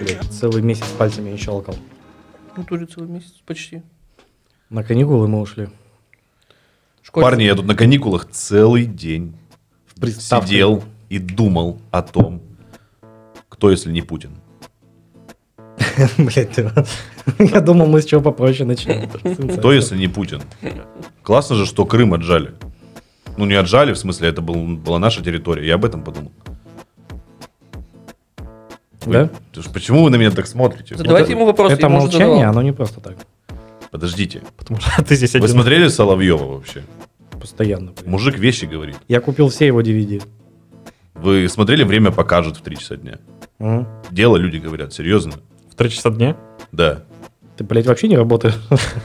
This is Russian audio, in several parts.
Блядь, целый месяц пальцами не щелкал. Ну, тоже целый месяц почти. На каникулы мы ушли. Школьник. Парни, я тут на каникулах целый день сидел и думал о том, кто, если не Путин. Блядь, ты- я думал, мы с чего попроще начнем. Кто, если не Путин? Классно же, что Крым отжали. Ну, не отжали, в смысле, это был- была наша территория. Я об этом подумал. Да? Ты ж- Почему вы на меня так смотрите? Задавайте ему. Это ему уже молчание, задавал. оно не просто так. Подождите. Потому что ты здесь Вы один. смотрели Соловьева вообще? Постоянно. блядь. Мужик вещи говорит. Я купил все его DVD. Вы смотрели «Время покажет» в 3 часа дня? Мгм. Дело люди говорят, серьезно. В 3 часа дня? Да. Ты, блядь, вообще не работаешь.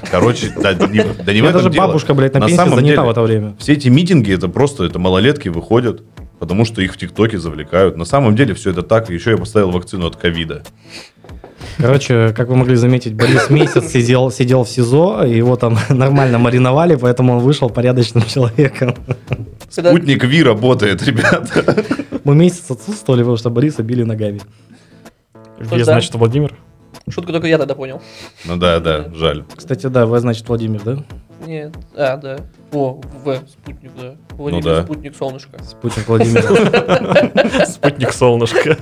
Короче, да, не, да не У в меня этом даже дело. бабушка, блядь, на, На пенсии самом занята деле, в это время. Все эти митинги, это просто, это малолетки выходят, потому что их в ТикТоке завлекают. На самом деле все это так. Еще я поставил вакцину от ковида. Короче, как вы могли заметить, Борис месяц сидел, сидел в СИЗО, и его там нормально мариновали, поэтому он вышел порядочным человеком. Спутник Ви работает, ребята. Мы месяц отсутствовали, потому что Бориса били ногами. Есть, да? значит, Владимир. Шутку только я тогда понял. Ну да, да, жаль. Кстати, да, вы, значит, Владимир, да? Нет. А, да. О, В, спутник, да. Владимир, да. спутник, солнышко. Спутник Владимир. Спутник солнышко.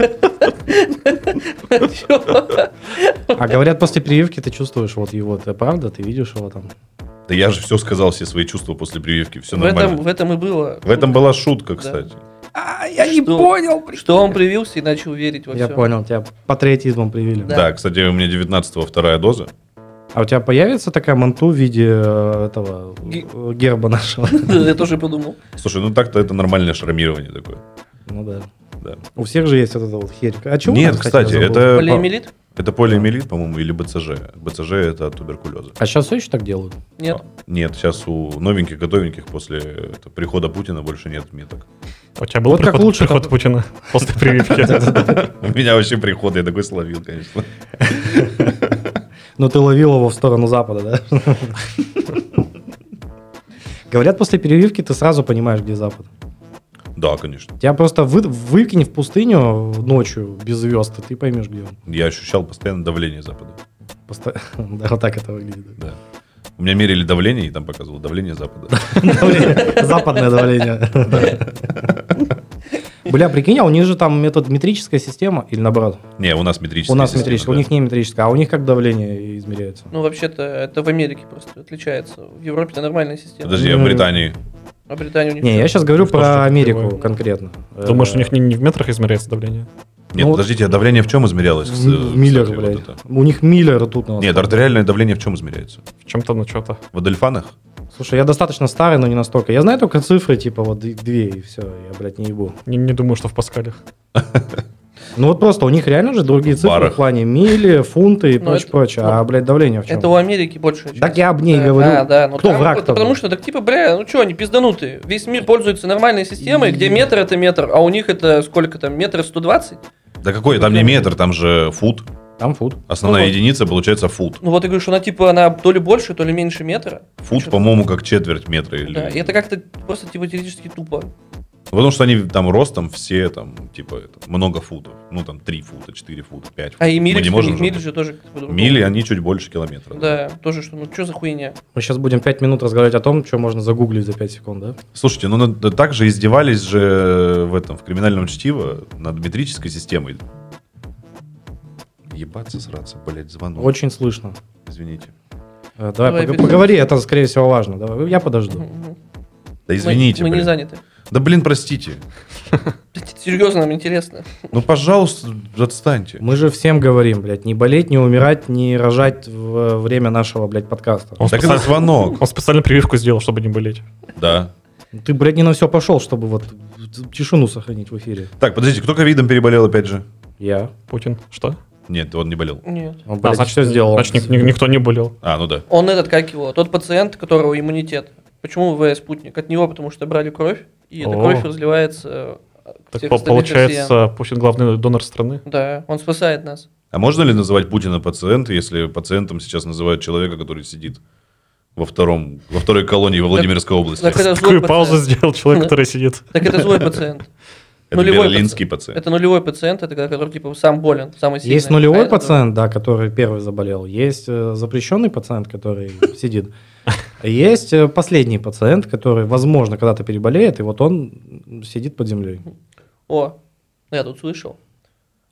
А говорят, после прививки ты чувствуешь вот его, это правда? Ты видишь его там? Да я же все сказал, все свои чувства после прививки, все В этом, нормально. в этом и было. В этом была шутка, кстати. А, я не понял, блин. Что он привился и начал верить во Я все. понял, тебя патриотизмом привили. Да. Да, кстати, у меня 19-го вторая доза. А у тебя появится такая манту в виде э, этого Ге- э, герба нашего? Я тоже подумал. Слушай, ну так-то это нормальное шрамирование такое. Ну да. Да. У всех же есть вот эта вот херь. А чего Нет, она, кстати, я забыл? это, Полиэмилит? Это полиэмилит, по-моему, или БЦЖ. БЦЖ это от туберкулеза. А сейчас все еще так делают? Нет. Нет, сейчас у новеньких, готовеньких после это, прихода Путина больше нет меток. У тебя был Вот как приход, лучше приход там- Путина после прививки? У меня вообще приход, я такой словил, конечно. Ну ты ловил его в сторону запада, да? Говорят, после перевивки ты сразу понимаешь, где запад. Да, конечно. Тебя просто вы, выкинь в пустыню ночью без звезд, и ты поймешь, где он. Я ощущал постоянно давление Запада. Посто- Да, вот так это выглядит. Да. У меня мерили давление, и там показывало давление Запада. Западное давление. Бля, прикинь, а у них же там метод метрическая система, или наоборот? Не, у нас метрическая У нас система, метрическая, у да. них не метрическая, а у них как давление измеряется? Ну, вообще-то, это в Америке просто отличается. В Европе это нормальная система. Подожди, а в Британии? А Британия у них... Не, я сейчас говорю что про Америку кривой. конкретно. Думаешь, у Э, них не, не в метрах измеряется давление? Нет, Ну, подождите, а давление в чем измерялось? в- кстати, Миллер, вот блядь. это? У них Миллер тут Нет, артериальное давление в чем измеряется? В чем-то на что-то. В адельфанах? Слушай, я достаточно старый, но не настолько. Я знаю только цифры, типа вот две, и все, я, блядь, не ебу. Не, не думаю, что в паскалях. Ну вот просто у них реально же другие В цифры барах. в плане мили, фунты и Ну, прочее, прочее. А, блядь, давление в чем? Это у Америки больше. Так я об ней да, говорю. Да, да. но Кто там враг-то это Потому что, так типа, бля, ну что, они пизданутые. Весь мир пользуется нормальной системой, где метр это метр, а у них это сколько там, метр сто двадцать? Да какой? Там не метр, там же фут. Там фут. Основная Ну вот. единица получается фут. Ну вот я говорю, что она типа, она то ли больше, то ли меньше метра. Фут, по-моему, как четверть метра. Или... Да, и это как-то просто типа теоретически тупо. Потому что они там ростом все там, типа, это, много футов. Ну, там, 3 фута, 4 фута, 5 футов. А и мили, Мы не можем же- мили же тоже как-то. Мили, они чуть больше километра. Да, тоже что, ну что за хуйня? Мы сейчас будем 5 минут разговаривать о том, что можно загуглить за 5 секунд, да? Слушайте, ну над- так же издевались же в этом, в криминальном чтиво над метрической системой. Ебаться, сраться, блядь, звонок. Очень слышно. Извините. Э, Давай, Давай, пог- поговори, это, скорее всего, важно. Давай, я подожду. Да извините, Мы, мы не заняты. Да блин, простите. Серьезно, нам интересно. Ну, пожалуйста, отстаньте. Мы же всем говорим, блядь, не болеть, не умирать, не рожать в время нашего, блядь, подкаста. Он Так специально, это звонок. он специально прививку сделал, чтобы не болеть. Да. Ты, блядь, не на все пошел, чтобы вот тишину сохранить в эфире. Так, подождите, кто ковидом переболел опять же? Я. Путин. Что? Нет, он не болел. Нет. Он, А, блядь, значит, все сделал. Значит, ни- ни- никто не болел. А, ну да. Он этот, как его, тот пациент, которого иммунитет. Почему В спутник? От него, потому что брали кровь, и эта О. кровь разливается э, Так получается, Путин главный донор страны. Да, он спасает нас. А можно ли называть Путина пациент, если пациентом сейчас называют человека, который сидит во, втором, во второй колонии во Владимирской области. так это злой Такую пациент. паузу сделал человек, который сидит. Так это злой пациент. Это нулевой берлинский пациент. Это нулевой пациент, это который типа сам болен, самый сильный. Есть нулевой А это- пациент, да, который первый заболел. Есть э, запрещенный пациент, который сидит. Есть э, последний пациент, который, возможно, когда-то переболеет, и вот он сидит под землей. О, я тут слышал.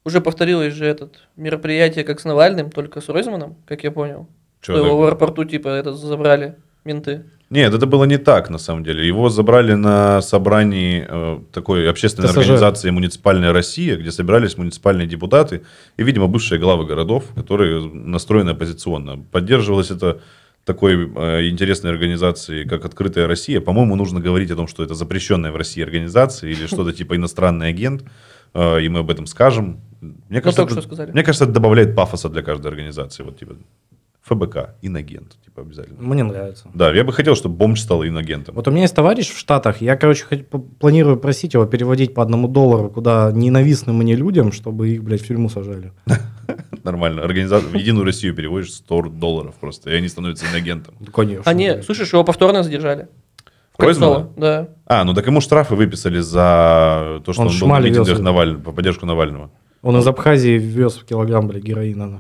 Уже повторилось же это мероприятие, как с Навальным, только с Ройзманом, как я понял. Чё что его в аэропорту типа это забрали менты. Нет, это было не так, на самом деле. Его забрали на собрании э, такой общественной ТСЖ. организации «Муниципальная Россия», где собирались муниципальные депутаты и, видимо, бывшие главы городов, которые настроены оппозиционно. Поддерживалось это такой э, интересной организацией, как «Открытая Россия». По-моему, нужно говорить о том, что это запрещенная в России организация или что-то типа иностранный агент, э, и мы об этом скажем. Мне кажется, только это- что сказали. Мне кажется, это добавляет пафоса для каждой организации. Вот типа ФБК, инагент, типа обязательно. Мне нравится. Да, я бы хотел, чтобы бомж стал инагентом. Вот у меня есть товарищ в Штатах, я, короче, планирую просить его переводить по одному доллару куда ненавистным мне людям, чтобы их, блядь, в тюрьму сажали. Нормально. Организация, в Единую Россию переводишь 100 долларов просто, и они становятся инагентом. Ну, Конечно. А не, слышишь, его повторно задержали. В Ройзмана? Кольцово, Да. А, ну так ему штрафы выписали за то, что Он он, был на митингах вез. Навального, по поддержку Навального. Он из Абхазии вез в килограмм, блядь, героина.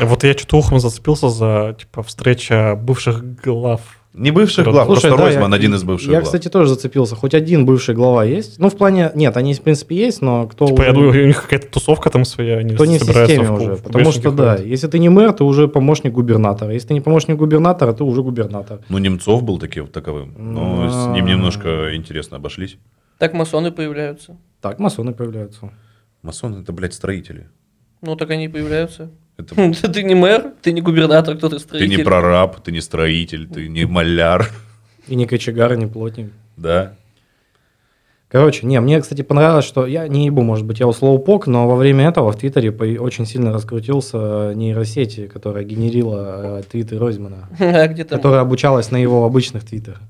Вот я что-то ухом зацепился за, типа, встреча бывших глав. Не бывших Слушай, глав, просто да, Ройзман я- один из бывших Я, глав. кстати, тоже зацепился. Хоть один бывший глава есть. Ну, в плане... Нет, они, в принципе, есть, но кто... Типа, я уже- думаю, у них какая-то тусовка там своя, они кто не в системе в уже. в Потому что, да, если ты не мэр, ты уже помощник губернатора. Если ты не помощник губернатора, ты уже губернатор. Ну, Немцов был таким, таковым. Но с ним немножко интересно обошлись. Так масоны появляются. Так, масоны появляются. Масоны это, блядь, строители. Ну так они и появляются. Это Ты не мэр, ты не губернатор, кто ты ты строитель. не прораб, ты не строитель, ты не маляр. И не кочегар, и не плотник. Да. Короче, не, мне, кстати, понравилось, что я не ебу, может быть, я у слоупок, но во время этого в Твиттере очень сильно раскрутился нейросети, которая генерила э, твиты Ройзмана, А которая обучалась на его обычных твитах.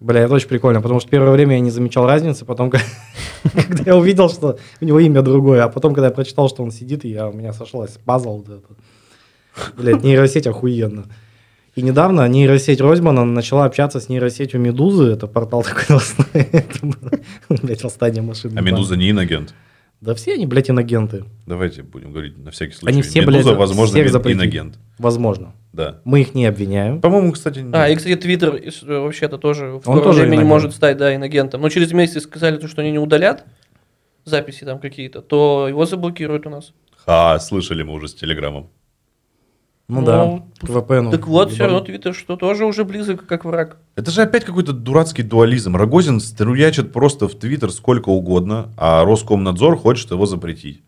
Бля, это очень прикольно, потому что первое время я не замечал разницы, потом, когда я увидел, что у него имя другое, а потом, когда я прочитал, что он сидит, я, у меня сошлась пазл. Этот. Блядь, нейросеть охуенно. И недавно нейросеть Ройзмана начала общаться с нейросетью Медузы, это портал такой новостной, блядь, восстание машин. А Медуза не инагент. Да все они, блядь, инагенты. Давайте будем говорить на всякий случай. Они все, Медуза, блядь, возможно, всех ин- запретили. инагент. Возможно. Да. Мы их не обвиняем. По-моему, кстати, нет. А, и, кстати, Твиттер вообще-то тоже в Он тоже времени инагент. может стать, да, инагентом. Но через месяц сказали, то, что они не удалят записи там какие-то, то его заблокируют у нас. Ха, слышали мы уже с Телеграмом. Ну, Ну, да, к VPN. так вот, все равно Твиттер, что тоже уже близок как враг. Это же опять какой-то дурацкий дуализм. Рогозин струячит просто в Твиттер сколько угодно, а Роскомнадзор хочет его запретить.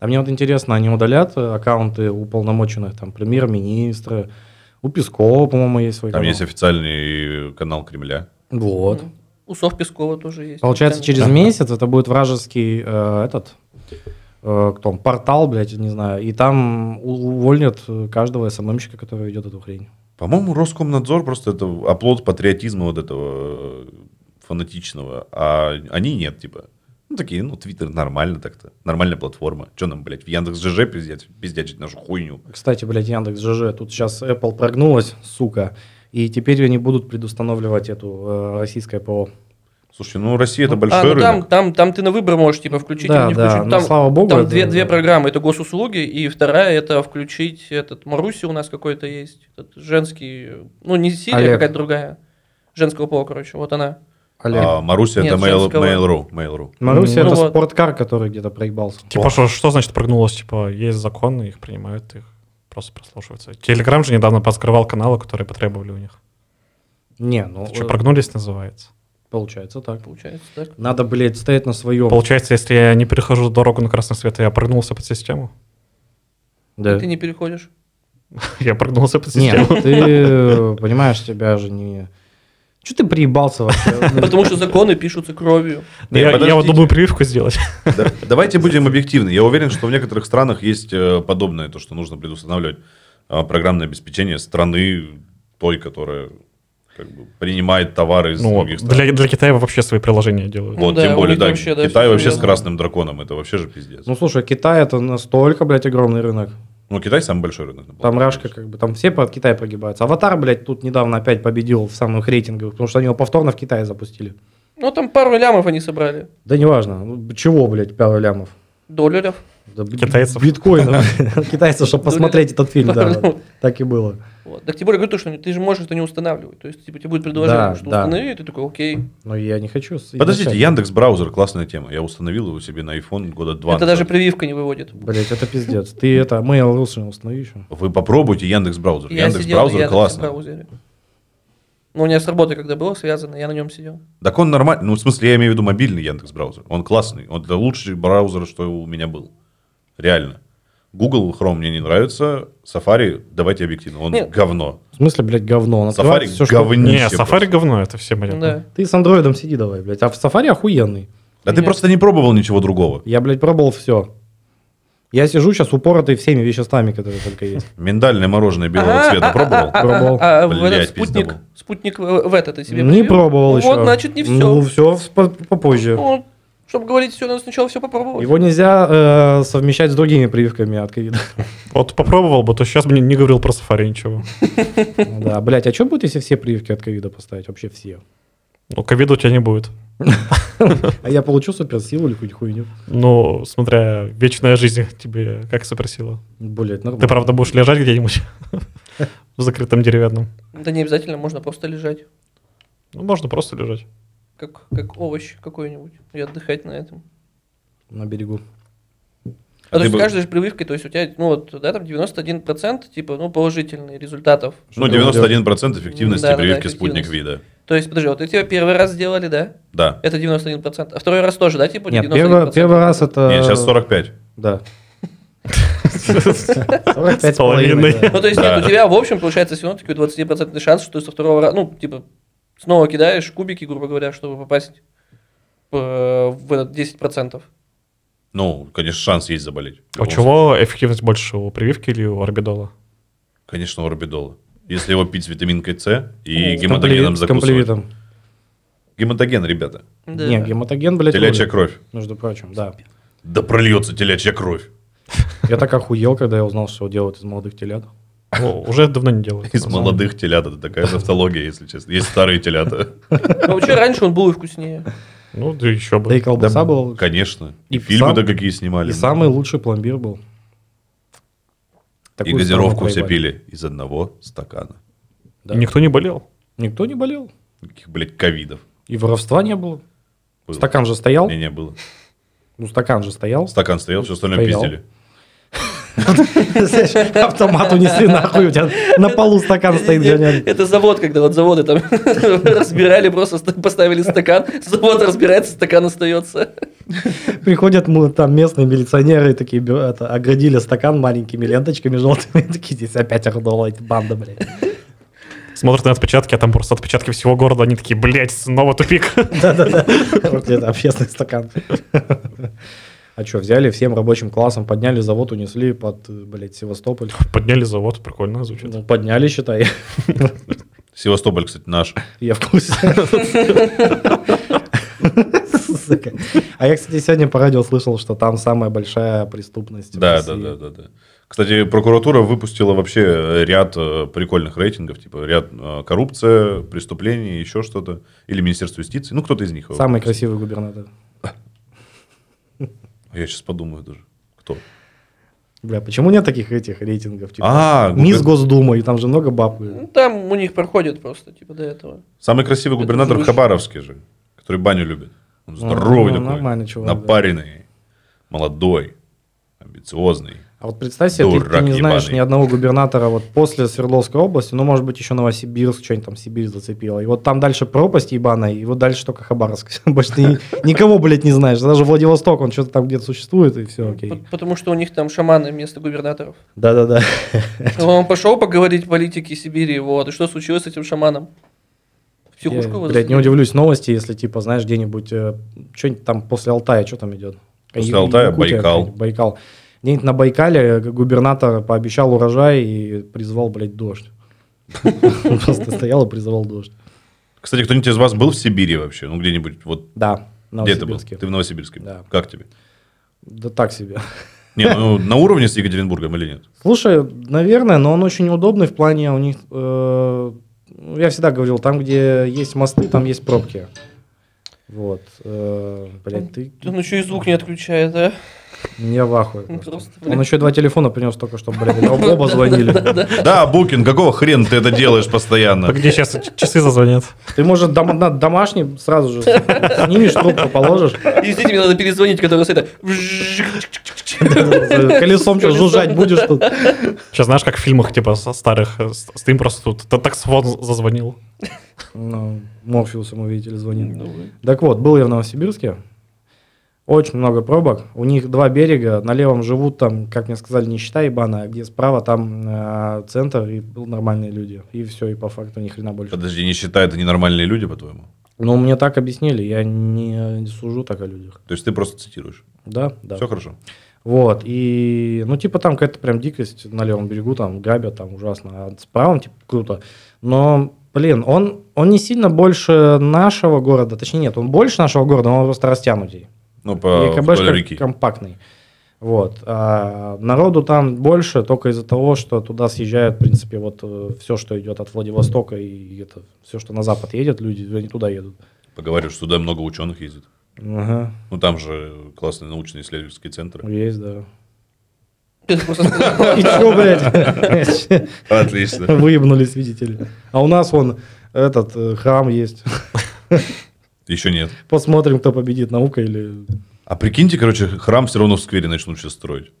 А мне вот интересно, они удалят э, аккаунты уполномоченных, там, премьер-министра, у Пескова, по-моему, есть свой Там канал. есть официальный канал Кремля. Вот. М. Усов Пескова тоже есть. Получается, через месяц это будет вражеский э, этот э, кто он, портал, блядь, не знаю, и там у- уволнят э, каждого СММщика, который ведет эту хрень. По-моему, Роскомнадзор просто это оплот патриотизма вот этого э, фанатичного, а они нет, типа. Ну, такие, ну, Твиттер нормально так-то. Нормальная платформа. Че нам, блядь, в Яндекс ЖЖ пиздеть, пиздячить нашу хуйню? Кстати, блядь, Яндекс ЖЖ, тут сейчас Apple прогнулась, сука, и теперь они будут предустанавливать эту э, российское ПО. Слушай, ну, Россия это А, большой ну там, рынок. там, там ты на выбор можешь типа включить Да, или не да, включить. но Там, слава богу, там это- две, две программы. Это госуслуги, и вторая это включить этот Маруси у нас какой-то есть. Этот женский, ну не Сирия, Олег. какая-то другая. Женского пола, короче. Вот она. Олег. А Маруся Нет, это Mail-. Mail.ru. Mail.ru. Маруся ну это вот. спорткар, который где-то проебался. Типа, что, что значит прогнулось? Типа, есть законы, их принимают, их просто прослушиваются. Телеграм же недавно поскрывал каналы, которые потребовали у них. Не, ну, Это что, э, прогнулись называется? Получается так. Получается так. Надо, блядь, стоять на своем. Получается, если я не перехожу дорогу на красный свет, я прогнулся под систему? Да. Ты не переходишь. Я прогнулся под Нет, систему. ты э, понимаешь, тебя же не... Че ты приебался вообще? Потому что законы пишутся кровью. Не, Я, я вот думаю прививку сделать. Да- Давайте будем объективны. Я уверен, что в некоторых странах есть э, подобное, то, что нужно предустанавливать а, программное обеспечение страны той, которая как бы, принимает товары из Ну, других стран. для, для Китая вообще свои приложения делают. Вот, Да, тем более, да, вообще, да, Китай вообще с серьезно. красным драконом, это вообще же пиздец. Ну, слушай, Китай это настолько, блядь, огромный рынок. Ну, Китай самый большой рынок. на Там планете. Рашка, как бы, там все под Китай прогибаются. Аватар, блядь, тут недавно опять победил в самых рейтингах, потому что они его повторно в Китае запустили. Ну, там пару лямов они собрали. Да неважно. Ну, Чего, блядь, пару лямов? Долларов. Да, Китайцев. Биткоинов. Китайцев, чтобы посмотреть этот фильм, да. Так и было. Вот. Так тем более говорю, то, что ты же можешь это не устанавливать. То есть, типа, тебе будет предложение, что установи, и ты такой, окей. Но я не хочу. Подождите. Яндекс браузер классная тема. Я установил его себе на iPhone года два. это даже прививка не выводит. Блять, это пиздец. Ты это, Mail лучше не установи еще. Вы попробуйте Яндекс браузер. Яндекс браузер классный. Ну, у меня с работы, когда было связано, я на нем сидел. Так он нормальный. Ну, в смысле, я имею в виду мобильный Яндекс браузер. Он классный. Он это лучший браузер, что у меня был. Реально. Google Chrome мне не нравится. Safari, давайте объективно, он Нет. говно. В смысле, блядь, говно. Он Safari открывается всё, что- Не, Safari просто. говно, это все понятно. Да. Ты с андроидом сиди давай, блядь. А в Safari охуенный. Да ты просто не пробовал ничего другого. Я, блядь, пробовал все. Я сижу сейчас упоротый всеми веществами, которые только есть. Миндальное мороженое белого Ага, цвета а- пробовал? а- Пробовал. А, а этот спутник, спутник в, в это ты себе Не пробовал еще. Вот, значит, не все. Ну, все попозже. Чтобы говорить все, надо сначала все попробовать. Его нельзя э, совмещать с другими прививками от ковида. Вот попробовал бы, то сейчас бы не, не говорил про Safari ничего. Да, блядь, а что будет, если все прививки от ковида поставить? Вообще все. Ну, ковида у тебя не будет. А я получу суперсилу или какую-нибудь хуйню? Ну, смотря, вечная жизнь тебе как суперсила. Блядь, нормально. Ты, правда, будешь лежать где-нибудь в закрытом деревянном. Да не обязательно, можно просто лежать. Ну, можно просто лежать. Как, как овощ какой-нибудь. И отдыхать на этом. На берегу. А, то ты есть бы- каждой же прививкой, то есть у тебя, ну вот, да, там 91% типа, ну, положительный результатов. Ну, Что ты 91% эффективности Да, да, да, прививки спутник вида. То есть, подожди, вот ты тебя первый раз сделали, да? Да. Это 91%. А второй раз тоже, да, типа Нет, 91%? первый, первый раз это... Не, сейчас 45. Да. 45 С половиной. да. Ну, то есть, нет, у тебя, в общем, получается все равно такой 20% шанс, что со второго раза, ну, типа, снова кидаешь кубики, грубо говоря, чтобы попасть э, в этот 10%. Ну, конечно, шанс есть заболеть. А у чего эффективность больше, у прививки или у орбидола? Конечно, у орбидола. Если его пить с витаминкой С и гематогеном С закусывать. Гематоген, ребята. Да. Не, гематоген, блядь, Телячья рулит, кровь. Между прочим, да. Да прольется телячья кровь. Я так охуел, когда я узнал, что делают из молодых телят. Ну, уже давно не делают. Из молодых телят. Это такая тавтология, если честно. Есть старые телята. Ну, вообще, раньше он был и вкуснее. Ну, да еще бы. Да и колбаса была. Конечно. И, фильмы-то какие снимали. И самый лучший пломбир был. И газировку все пили из одного стакана. Да. Никто не болел. Никто не болел. Каких, блядь, ковидов. И воровства не было. Стакан же стоял. Не, не было. Ну, стакан же стоял. Стакан стоял, все остальное Стоял. пиздили. Автомат унесли нахуй, у тебя на полу стакан стоит гоняли. Это завод, когда вот заводы там разбирали, просто ст- поставили стакан, завод разбирается, стакан остается. Приходят там местные милиционеры, такие это, оградили стакан маленькими ленточками желтыми. Такие, здесь опять ордола, эти банда, блядь. Смотрят на отпечатки, а там просто отпечатки всего города. Они такие, блядь, снова тупик. Да-да-да. Вот это общественный стакан. А что, взяли всем рабочим классом, подняли завод, унесли под, блядь, Севастополь. Подняли завод, прикольно звучит. Ну, подняли, считай. Севастополь, кстати, наш. Я в курсе. А я, кстати, сегодня по радио слышал, что там самая большая преступность. Да, да, да, да, да. Кстати, прокуратура выпустила вообще ряд э, прикольных рейтингов, типа ряд э, коррупция, преступления, еще что-то. Или Министерство юстиции. Ну, кто-то из них. Самый красивый губернатор. Я сейчас подумаю даже. Кто? Бля, почему нет таких этих рейтингов? Типа, А, Мисс губер- Госдума, и там же много баб. Ну, Там у них проходит просто, типа, до этого. Самый красивый Это губернатор в выше. Хабаровске же, который баню любит. Он здоровый ну, такой, нормальный чувак, да. напаренный, молодой, амбициозный. А вот представь себе, ты, ты Дурак не знаешь ебаный. ни одного губернатора вот после Свердловской области, ну, может быть, еще Новосибирск, что-нибудь там Сибирь зацепило. И вот там дальше пропасть ебаная, и вот дальше только Хабаровск. Больше ты ни- никого, блядь, не знаешь. Даже Владивосток, он что-то там где-то существует, и все, окей. Потому что у них там шаманы вместо губернаторов. Да-да-да. Он пошел поговорить политики Сибири, вот, и что случилось с этим шаманом? Я, Психушку его блядь, не удивлюсь новости, если, типа, знаешь, где-нибудь, что-нибудь там после Алтая, что там идет? После Я- Алтая Байкал. Байкал. Где-нибудь на Байкале губернатор пообещал урожай и призвал, блядь, дождь. Просто стоял и призывал дождь. Кстати, кто-нибудь из вас был в Сибири вообще? Ну, где-нибудь, вот Да, в где ты был? Ты в Новосибирске. Да. Как тебе? Да так себе. Не, ну на уровне с Екатеринбургом или нет? Слушай, наверное, но он очень удобный в плане у них... э, ну, я всегда говорил, там, где есть мосты, там есть пробки. Вот. э, блядь, ты... Он еще и звук не отключает, да? Я в ахуе просто. Он еще два телефона принес только что, блядь, оба оба звонили. Да, Букин, какого хрена ты это делаешь постоянно? Где сейчас часы зазвонят? Ты, может, дом- на домашний сразу же снимешь трубку, положишь, Действительно, мне надо перезвонить, который с это... колесом что, жужжать будешь тут. Сейчас знаешь, как в фильмах типа со старых, э, с- стоим просто тут, та- таксофон зазвонил. Ну, Морфеус ему, видите ли, звонит. Ну, Так вот, был я в Новосибирске. Очень много пробок. У них два берега. На левом живут там, как мне сказали, нищета ебаная, а где справа там э, центр и был нормальные люди. И все, и по факту ни хрена больше. Подожди, считай, это ненормальные люди, по-твоему? Ну, мне так объяснили, я не, не сужу так о людях. То есть ты просто цитируешь. Да, да. Все хорошо. Вот, и, ну, типа, там какая-то прям дикость на левом берегу, там, грабят, там, ужасно, а справа, типа, круто. Но, блин, он, он не сильно больше нашего города, точнее, нет, он больше нашего города, но он просто растянутый. Ну, по И вдоль КБшка реки. компактный. Вот. А народу там больше только из-за того, что туда съезжают, в принципе, вот все, что идет от Владивостока и это все, что на запад едет, люди, они туда едут. Поговариваю, что туда много ученых ездит. Ага, Ну, там же классные научно-исследовательские центры. есть, да. И что, блядь? Отлично. Выебнулись, видите ли. А у нас вон этот э, храм есть. Еще нет. Посмотрим, кто победит, наука или А прикиньте, короче, храм все равно в сквере начнут сейчас строить.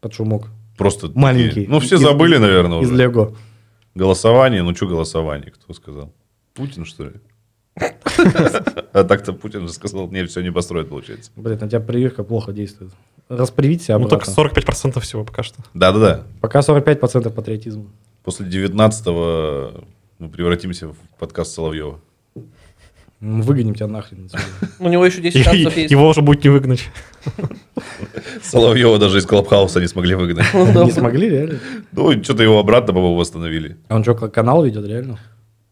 под шумок. Просто такие- Маленький. Ну, все Из- забыли, наверное, Из уже. Лего. Голосование, ну что голосование, кто сказал? Путин, что ли? А так-то Путин же сказал, не, все не построят, получается. Блядь, на тебя прививка плохо действует. Распривить себя Ну, только обратно. 45% всего пока что. Да-да-да. Пока 45% патриотизма. После 19-го мы превратимся в подкаст Соловьева. Мы выгоним тебя нахрен. У него еще 10 шансов есть. Его уже будет не выгнать. Соловьева даже из Клабхауса не смогли выгнать. Не смогли, реально? Ну, что-то его обратно, по-моему, восстановили. А он что, как канал ведет, реально?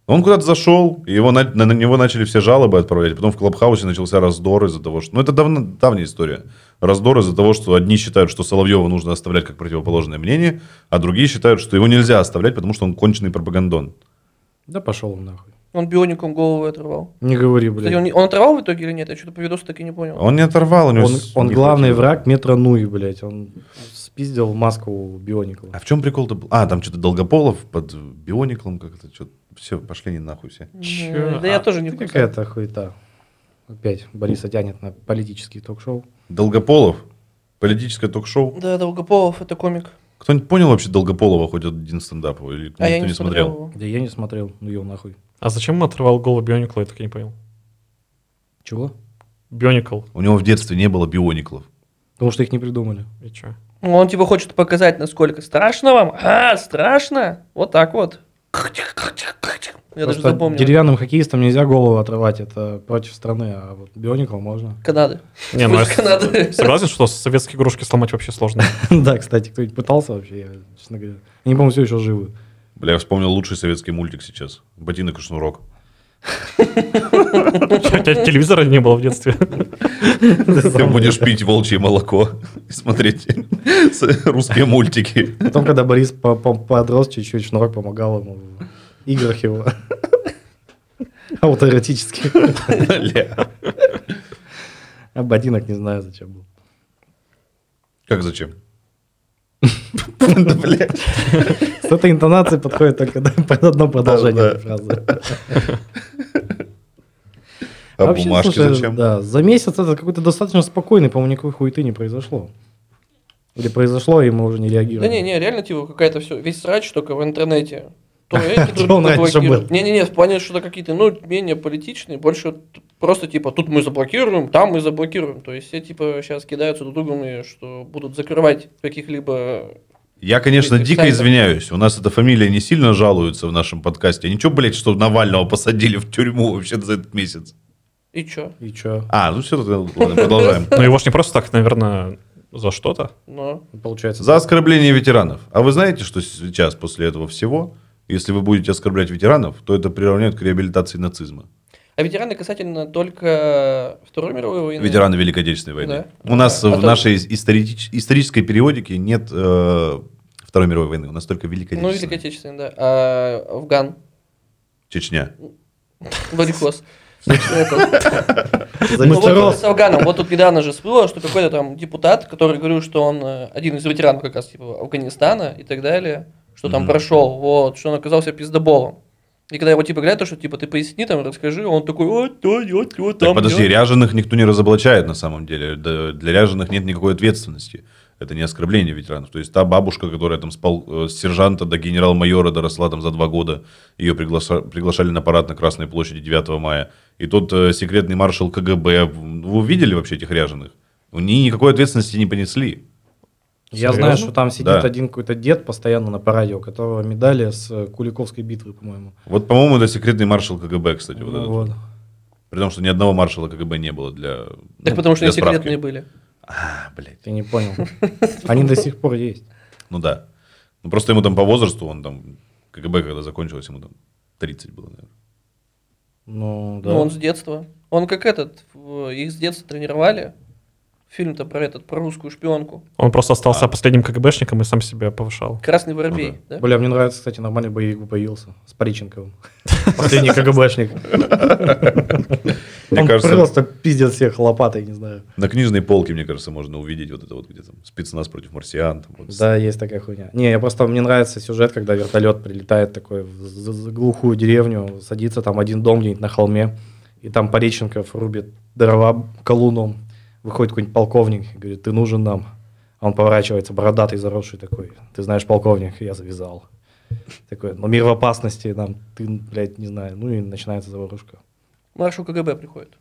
Он куда-то зашел, и его, на, на- на него начали все жалобы отправлять. Потом в Клабхаусе начался раздор из-за того, что... Ну, это давно, давняя история. Раздор из-за того, что одни считают, что Соловьева нужно оставлять как противоположное мнение, а другие считают, что его нельзя оставлять, потому что он конченый пропагандон. Да пошел он нахуй. Он биоником голову оторвал. Не говори, Кстати, блядь. он, не- он оторвал в итоге или нет? Я что-то по видосу так и не понял. Он не оторвал, у него... Он, с- он не главный хватило. враг метро Нуи, блядь. Он спиздил маску Бионикова. А в чем прикол-то был? А, там что-то Долгополов под Биониклом как-то, что-то... Все, пошли не нахуй все. Чё? Да я А, тоже не в курсе. какая-то хуета. Опять Бориса тянет на политический ток-шоу. Долгополов? Политическое ток-шоу? Да, Долгополов, это комик. Кто-нибудь понял вообще Долгополова хоть один стендап? Или А я никто не, не смотрел. смотрел? его. Да я не смотрел, ну ел нахуй. А зачем он отрывал голову Бионикла, я так и не понял. Чего? Бионикл. У него в детстве не было биониклов. Потому что их не придумали. И чё? Ну, Он типа хочет показать, насколько страшно вам. А, страшно? Вот так вот. Я даже запомнил. деревянным хоккеистам нельзя голову отрывать, это против страны, а вот Бионикова можно. Канады. Не, ну Канады. согласен, что советские игрушки сломать вообще сложно. Да, кстати, кто-нибудь пытался вообще, я, честно говоря. Они, по-моему, все еще живы. Бля, я вспомнил лучший советский мультик сейчас. Ботинок и шнурок. У тебя телевизора не было в детстве. Ты будешь пить волчье молоко и смотреть русские мультики. Потом, когда Борис по- по- подрос чуть-чуть, Шнурок помогал ему в играх его. Аутоэротических. Ля. А ботинок не знаю, зачем был. Как зачем? Да. С этой интонацией подходит только да, под одно продолжение Да, фразы. А Вообще, бумажки слушай, зачем? Да, за месяц это какой-то достаточно спокойный, по-моему, никакой хуеты не произошло. Или произошло, и мы уже не Да реагируем. не, не, реально типа какая-то все, весь срач только в интернете. То эти Что друг друга блокируют. Не-не-не, в плане что-то какие-то, ну, менее политичные, больше просто типа тут мы заблокируем, там мы заблокируем. То есть все типа сейчас кидаются друг другом, и что будут закрывать каких-либо... Я, конечно, дико сайтов. извиняюсь. У нас эта фамилия не сильно жалуется в нашем подкасте. Ничего, блядь, что Навального посадили в тюрьму вообще за этот месяц. И чё? И чё? А, ну все, ладно, продолжаем. Но его ж не просто так, наверное, за что-то. Но... Получается. За оскорбление ветеранов. А вы знаете, что сейчас, после этого всего, если вы будете оскорблять ветеранов, то это приравняют к реабилитации нацизма. А ветераны касательно только Второй мировой войны? Ветераны Великой Отечественной войны. Да. У нас А в то- нашей историч- исторической периодике нет э, Второй мировой войны. У нас только Великой Ну, Отечественной. Великой Отечественной, да. А Афган, Чечня. варикоз. Ну, вот Мистеров. с Афганом. Вот тут недавно же всплыло, что какой-то там депутат, который говорил, что он э, один из ветеранов как раз типа Афганистана и так далее, что там прошел, вот, что он оказался пиздоболом. И когда его типа говорят, то, что типа ты поясни там, расскажи, он такой, вот, я, я, Так там, подожди, я». ряженых никто не разоблачает на самом деле. Для ряженых нет никакой ответственности. Это не оскорбление ветеранов. То есть та бабушка, которая там с, пол- э, с сержанта до генерал-майора доросла там за два года, ее приглаша- приглашали на парад на Красной площади 9 мая. И тот э, секретный маршал КГБ, вы видели вообще этих ряженых? Они никакой ответственности не понесли. Я Серьезно? знаю, что там сидит Да. один какой-то дед постоянно на параде, у которого медали с э, Куликовской битвы, по-моему. Вот, по-моему, это секретный маршал КГБ, кстати. Вот этот. вот. При том, что ни одного маршала КГБ не было для Так ну, потому что они справки. секретные были. А, блядь. Ты не понял. Они до сих пор есть. Ну да. Ну просто ему там по возрасту, он там, КГБ когда закончилось, ему там 30 было, наверное. Ну, да. Ну, он с детства. Он как этот, их с детства тренировали. Фильм-то про этот, про русскую шпионку. Он просто остался А. последним КГБшником и сам себя повышал. Красный воробей, Ну да? Бля, мне нравится, кстати, нормальный боевик появился. С Париченковым. Последний КГБшник. Мне кажется- просто пиздит всех лопатой, не знаю. На книжной полке, мне кажется, можно увидеть вот это вот где там спецназ против марсиан. Да, есть такая хуйня. Не, я просто, мне нравится сюжет, когда вертолет прилетает такой в глухую деревню, садится там один дом где-нибудь на холме, и там Пореченков рубит дрова колуном. Выходит какой-нибудь полковник и говорит, ты нужен нам. А он поворачивается, бородатый, заросший такой. Ты знаешь, полковник, я завязал. Такой, но мир в опасности, нам, ты, блядь, не знаю. Ну и начинается заварушка. Маршал КГБ приходит.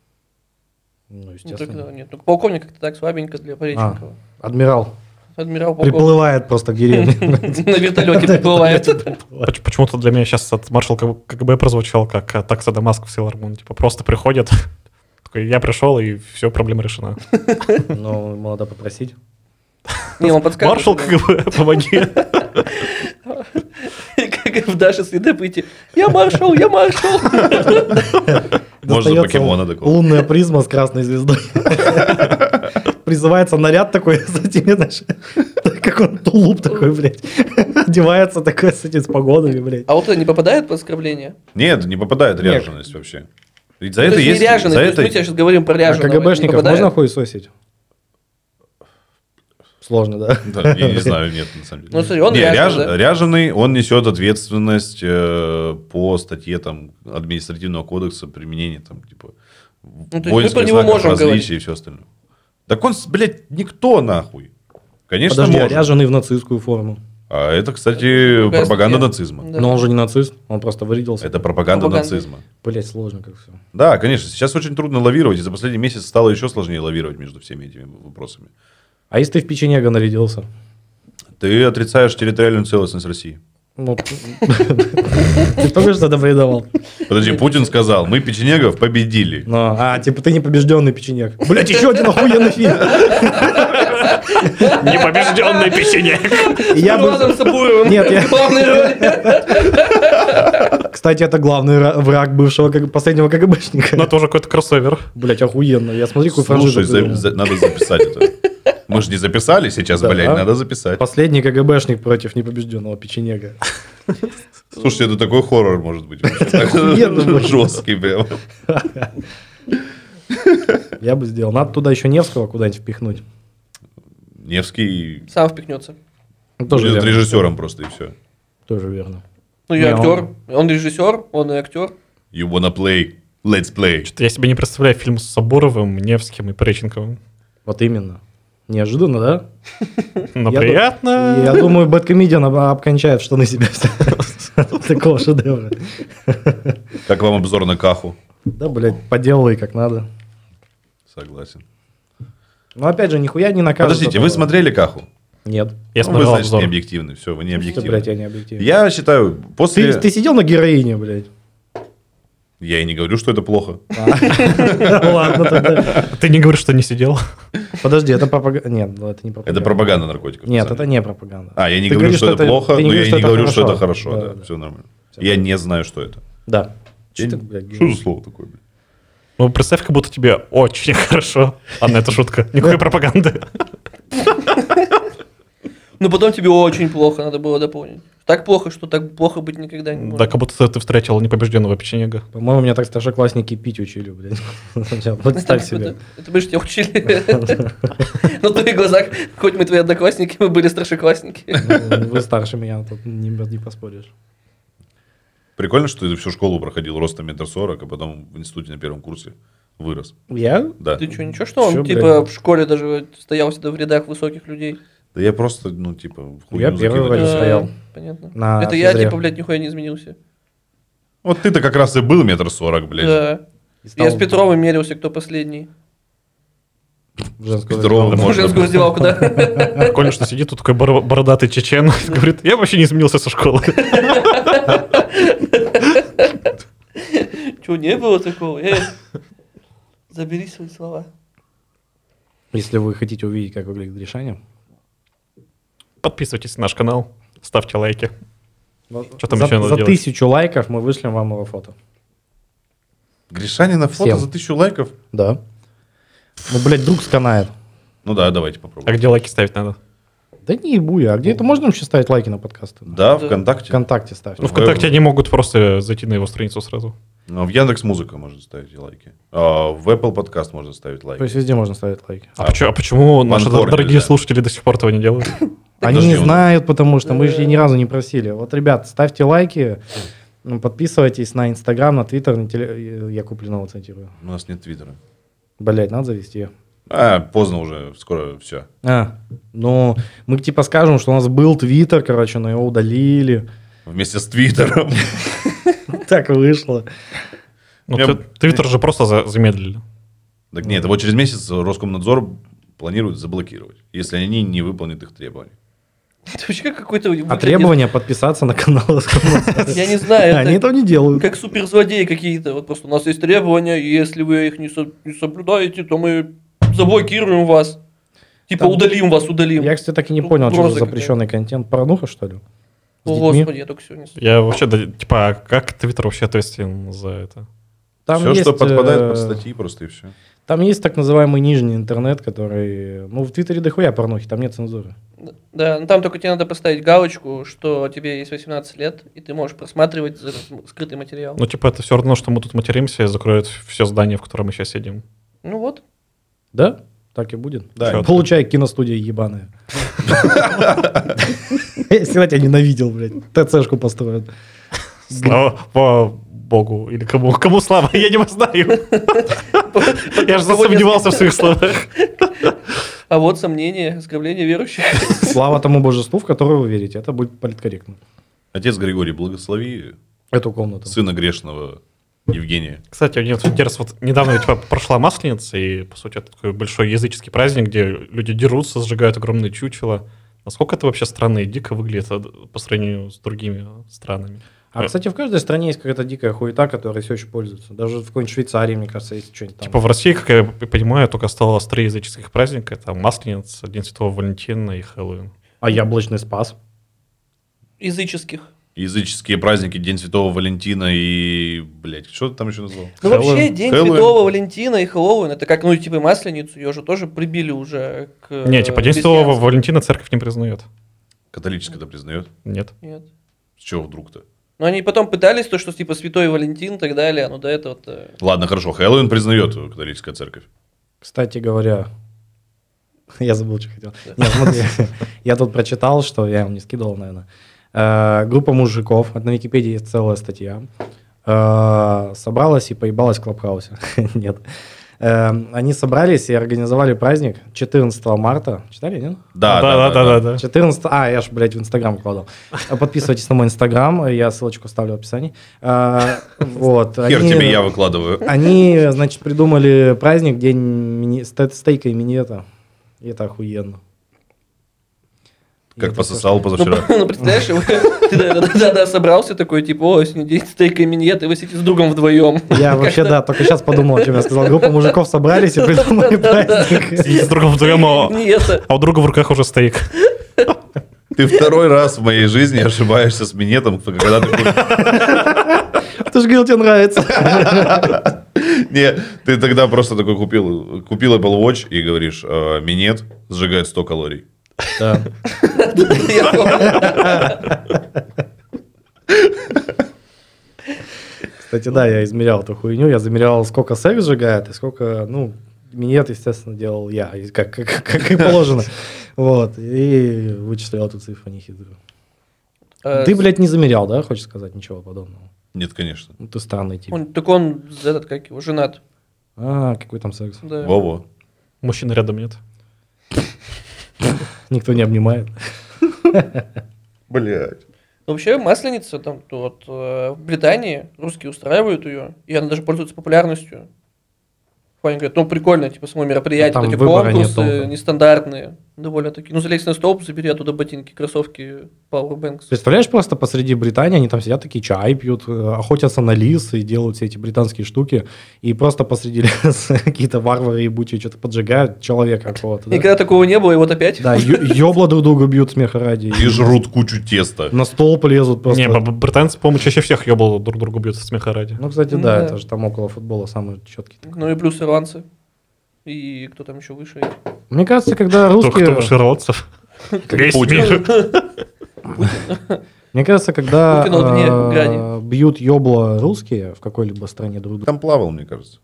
Ну, Ну, естественно. только, нет, ну, полковник как-то так слабенько для Пореченкова. Адмирал Адмирал полковник. приплывает просто к деревне. На вертолете приплывает. Поч- Почему-то для меня сейчас от маршал КГБ прозвучал как э, такса Дамаск в Moon. Типа просто приходит, такой, я пришел, и все, проблема решена. Ну, надо попросить. Не, он подсказывает. Маршал да. КГБ, помоги. Как в Даше следопыте. Я маршал, я маршал. Можно Достается покемона такого. Лунная призма с красной звездой. Призывается наряд такой с этими, знаешь, как он тулуп такой, блядь. Одевается такой с этими с погодами, блядь. А вот это не попадает под оскорбление? Нет, не попадает ряженость вообще. Ведь за Ну, это то есть ряженый, за то есть это- мы сейчас говорим про А ряженого. не КГБшников можно хуесосить? Сложно, да? Да, я не знаю, нет, на самом деле. Ну, смотри, он Не, ряженый, ряж- да? ряженый, он несет ответственность э, по статье там, административного кодекса применения там, типа, Ну, то есть мы воинских про него знаков можем различия говорить. и все остальное. Так он, блядь, никто нахуй. Конечно, Подожди, а может. ряженый в нацистскую форму. А это, кстати, Другая пропаганда статья. нацизма. Да. Но он же не нацист, он просто вырядился. Это пропаганда, Пропаганда. нацизма. Блять, сложно как все. Да, конечно. Сейчас очень трудно лавировать, и за последний месяц стало еще сложнее лавировать между всеми этими вопросами. А если ты в печенега нарядился? Ты отрицаешь территориальную целостность России. Ну, ты только что добредовал. Подожди, Путин сказал, мы печенегов победили. Ну, а, типа ты непобежденный печенег. Блять, еще один охуенный фильм. Непобежденный печенек. И Я бы... Нет, я-. Кстати, это главный ра- враг бывшего последнего Но КГБшника. тоже какой-то кроссовер. Блять, охуенно. Я смотри, какую франшизу надо записать это. Мы же не записали сейчас, Да. блядь, надо записать. Последний КГБшник против непобежденного печенега. Слушайте, это такой хоррор может быть. Охуенно будет. Жесткий прям. Я бы сделал. Надо туда еще Невского куда-нибудь впихнуть. Невский Сам впихнется. Ну, Тоже будет верно. режиссером просто и все. Тоже верно. Ну, и Не, он- актер. Он режиссер, он и актер. You wanna play? Let's play. Что-то я себе не представляю фильм с Соборовым, Невским и Пореченковым. Вот именно. Неожиданно, да? Но Я приятно. Я думаю, Бэткомедиан об- обкончает штаны себя такого шедевра. Как вам обзор на Каху? Да, блядь, поделай как надо. Согласен. Но опять же, нихуя не накажут. Подождите, вы смотрели Каху? Нет. Я Ну, вы, значит, не обзор. объективны. Все, вы не Что, объективны. блядь, я не объективен. Я считаю, после... Ты, ты сидел на героине, блядь? Я и не говорю, что это плохо. Ладно тогда. Ты не говоришь, что не сидел. Подожди, это пропаганда. Нет, ну, это не пропаганда. Это пропаганда наркотиков. на Нет, это не пропаганда. А, я не говорю, что, что это плохо, не но я не что говорю, что это хорошо. все нормально. Я не знаю, что это. Да. Что не- Что за слово такое, блядь? Ну, представь, как будто тебе очень хорошо. Ладно, это шутка. Никакой пропаганды. Но потом тебе очень плохо, надо было дополнить. Так плохо, что так плохо быть никогда не Да, может. как будто ты встретил непобежденного печенега. По-моему, меня так старшеклассники пить учили, блядь. Представь себе. Это, мы же тебя учили. На твоих глазах, хоть мы твои одноклассники, мы были старшеклассники. Ну, Вы старше меня, тут не поспоришь. Прикольно, что ты всю школу проходил ростом метр сорок, а потом в институте на первом курсе вырос. Я? Да. Ты что, ничего, что он Чё, типа блядь? в школе даже стоял всегда в рядах высоких людей? Да я просто, ну, типа, в хуйню Я первый закинуть. вроде стоял. Понятно. На Это я, физре. типа, блядь, нихуя не изменился. Вот ты-то как раз и был метр сорок, блядь. Да. И стал Я с Петровым мерился, кто последний. в женскую Петровым раздевалку. Можно. В раздевалку, да. Прикольно, что сидит тут такой боро- бородатый чечен. Говорит, я вообще не изменился со школы. Чего, не было такого? Забери свои слова. Если вы хотите увидеть, как выглядит решение, Подписывайтесь на наш канал, ставьте лайки. Что там за, еще надо за делать? тысячу лайков мы вышлем вам его фото. Гришанина фото Всем. за тысячу лайков? Да. Ну, блядь, друг сканает. Ну да, давайте А попробуем. где лайки ставить надо? Да не ебу А где это можно вообще ставить лайки на подкасты? Да, Да. ВКонтакте. Вконтакте ставьте. Ну, ВКонтакте они могут просто зайти на его страницу сразу. Ну, в Яндекс Музыка можно ставить лайки. А в Apple подкаст можно ставить лайки. То есть везде можно ставить лайки. А, А, почему, а почему наши Анкор дорогие нельзя. слушатели до сих пор этого не делают? Они не знают, потому что мы же ни разу не просили. Вот, ребят, ставьте лайки, ну, подписывайтесь на Инстаграм, на Твиттер, на теле- я куплю цитирую. У нас нет твиттера. Блять, надо завести. А, поздно уже, скоро все. А, ну, мы типа скажем, что у нас был Твиттер, короче, но его удалили. Вместе с твиттером. Так вышло. Ну, Я- Твиттер же просто за- замедлили. Так нет, вот через месяц Роскомнадзор планирует заблокировать, если они не выполнят их требований. Это вообще как какой-то... А требование подписаться на канал. Я не знаю, Они это этого не делают. как суперзлодеи какие-то. Вот просто у нас есть требования, и если вы их не, со- не соблюдаете, то мы заблокируем вас. Типа Там- удалим вас, удалим. Я, кстати, так и не понял, что за угроза запрещенный контент. Порнуха, что ли? О, господи, я только сегодня... Я вообще, да, типа, а как Твиттер вообще ответственен за это? Там все, что есть, подпадает э, под статьи, просто и все. Там есть так называемый нижний интернет, который... Ну, в Твиттере дохуя порнухи, там нет цензуры. Да, ну там только тебе надо поставить галочку, что тебе есть 18 лет, и ты можешь просматривать скрытый материал. Ну, типа, это все равно, что мы тут материмся и закроют все здание, в котором мы сейчас сидим. Ну вот. Да? Так и будет. Да. Чё ты? Получай киностудия ебаная. Я всегда тебя ненавидел, блядь. ТЦшку построят. Слава богу. Или кому, кому слава, я не знаю. Я же засомневался в своих словах. А вот сомнение, оскорбление верующих. Слава тому божеству, в которое вы верите. Это будет политкорректно. Отец Григорий, благослови Эту комнату. сына грешного Евгения. Кстати, мне вот интересно, вот недавно ведь прошла Масленица, и, по сути, это такой большой языческий праздник, где люди дерутся, сжигают огромные чучела. Насколько это вообще странно и дико выглядит а, по сравнению с другими странами? А, кстати, в каждой стране есть какая-то дикая хуета, которой все еще пользуются. Даже в какой-нибудь Швейцарии, мне кажется, есть что-нибудь там. Типа в России, как я понимаю, только осталось три языческих праздника. Это Масленица, День Святого Валентина и Хэллоуин. А яблочный спас? Языческих. Языческие праздники, День Святого Валентина и, блядь, что ты там еще назвал? Ну Хэллоуин. вообще, День Хэллоуин. Святого Валентина и Хэллоуин, это как, ну, типа Масленицу, ее же тоже прибили уже к Не, типа День э, Святого. Валентина церковь не признает. Католическая это признает. Нет. Нет. С чего вдруг-то? Но они потом пытались то, что типа Святой Валентин и так далее, но до этого -то... Ладно, хорошо, Хэллоуин признает католическая церковь. Кстати говоря, я забыл, что хотел. Нет, смотри, я тут прочитал, что я вам не скидывал, наверное. Э, Группа мужиков, на Википедии есть целая статья, э, собралась и поебалась в Клабхаусе. Нет. Э, Они собрались и организовали праздник 14 марта. Читали, нет? Да, да, да, да. 14... А, я ж, блядь, в Инстаграм вкладывал. Подписывайтесь на мой Инстаграм, я ссылочку ставлю в описании. Э, Вот. Хер они- тебе я выкладываю. они, значит, придумали праздник, день мини... сте- стейка и минета. И это охуенно. Как пососал Ну, позавчера. ну, представляешь, вы- ты да-да-да, собрался такой, типа, о, сегодня день стейка и миньет, и вы сидите с другом вдвоем. Я вообще, да, только сейчас подумал, о чем я сказал. Группа мужиков собрались и придумали праздник. Сидите с другом вдвоем, а а у друга в руках уже стейк. Ты второй раз в моей жизни ошибаешься с минетом, когда ты. Ты же говорил, тебе нравится. Не, ты тогда просто такой купил, купил Apple Watch и говоришь, «Э, минет сжигает 100 калорий. Да. Кстати, да, я измерял эту хуйню. Я замерял, сколько секс сжигает и сколько, ну, минет, естественно, делал я, как, как, как и положено. Вот. И вычислил эту цифру нехитрую. Э, Ты, блядь, не замерял, да, хочешь сказать? Ничего подобного. Нет, конечно. Ну, ты странный тип. он- Так он, этот, как его, женат. А, какой там секс? Да. Во-во. Мужчины рядом нет. Никто не обнимает. Блять. Но вообще масленица там вот э, в Британии русские устраивают ее, и она даже пользуется популярностью. Ваня говорит, ну прикольно, типа само мероприятие, нет конкурсы нестандартные, довольно такие. Ну залезь на столб, забери оттуда ботинки, кроссовки, Powerbanks. Представляешь, просто посреди Британии они там сидят такие чай пьют, э, охотятся на лис и делают все эти британские штуки, и просто посреди леса какие-то варвары ебучие что-то поджигают человека какого-то. Да, Никогда такого не было, и вот опять. да ёбла друг друга бьют смеха ради. И жрут кучу теста. На столб лезут просто. Не, британцы, по-моему, чаще всех ебал друг другу бьют смеха ради. Ну, кстати, Ну да, да. это же там около футбола самый четкий. Ну и плюс ирландцы. И кто там еще выше? Мне кажется, когда Кто, русские... кто? Весь Путин. мир. Мне кажется, когда э, грани. бьют ёбла русские в какой-либо стране друг друга. Там плавал, мне кажется.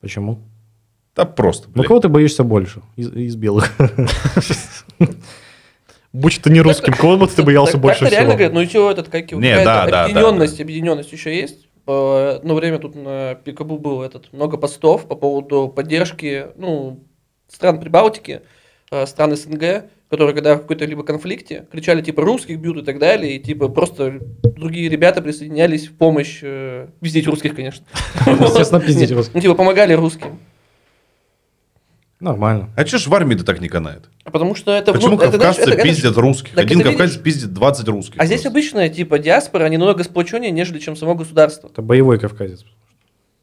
Почему? Да просто, Ну, кого ты боишься больше из, из белых? Будь ты не русским, кого бы ты боялся больше так-то реально всего? говорят, ну еще этот, как его, Не, какая-то да, да, да, объединенность, объединенность еще есть. Э, Одно время тут на Пикабу было этот, много постов по поводу поддержки ну, стран Прибалтики, э, стран СНГ, которые когда в какой-то либо конфликте кричали типа русских бьют и так далее, и типа просто другие ребята присоединялись в помощь, э, пиздить русских, конечно. Естественно, пиздить русских. Ну типа помогали русским. Нормально. А че ж в армии-то так не канает? А Потому что это... Почему это, знаешь, кавказцы это- это пиздят русских? так Один это кавказец видишь? пиздит 20 русских. А здесь просто. обычная типа диаспора, они намного сплоченнее, нежели чем само государство. Это боевой кавказец.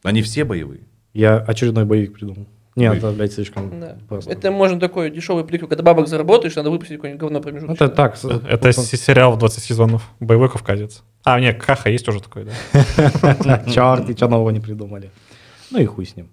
Они все боевые. Я очередной боевик придумал. Нет, Боевик. это, блядь, слишком Да. просто. Это можно такой дешевый прикол, когда бабок заработаешь, надо выпустить какое-нибудь говно промежуточное. Это так. с- Это сериал в 20 сезонов. Боевой кавказец. А, нет, Каха есть уже такой, да. Черт, и что нового не придумали. Ну и хуй с ним.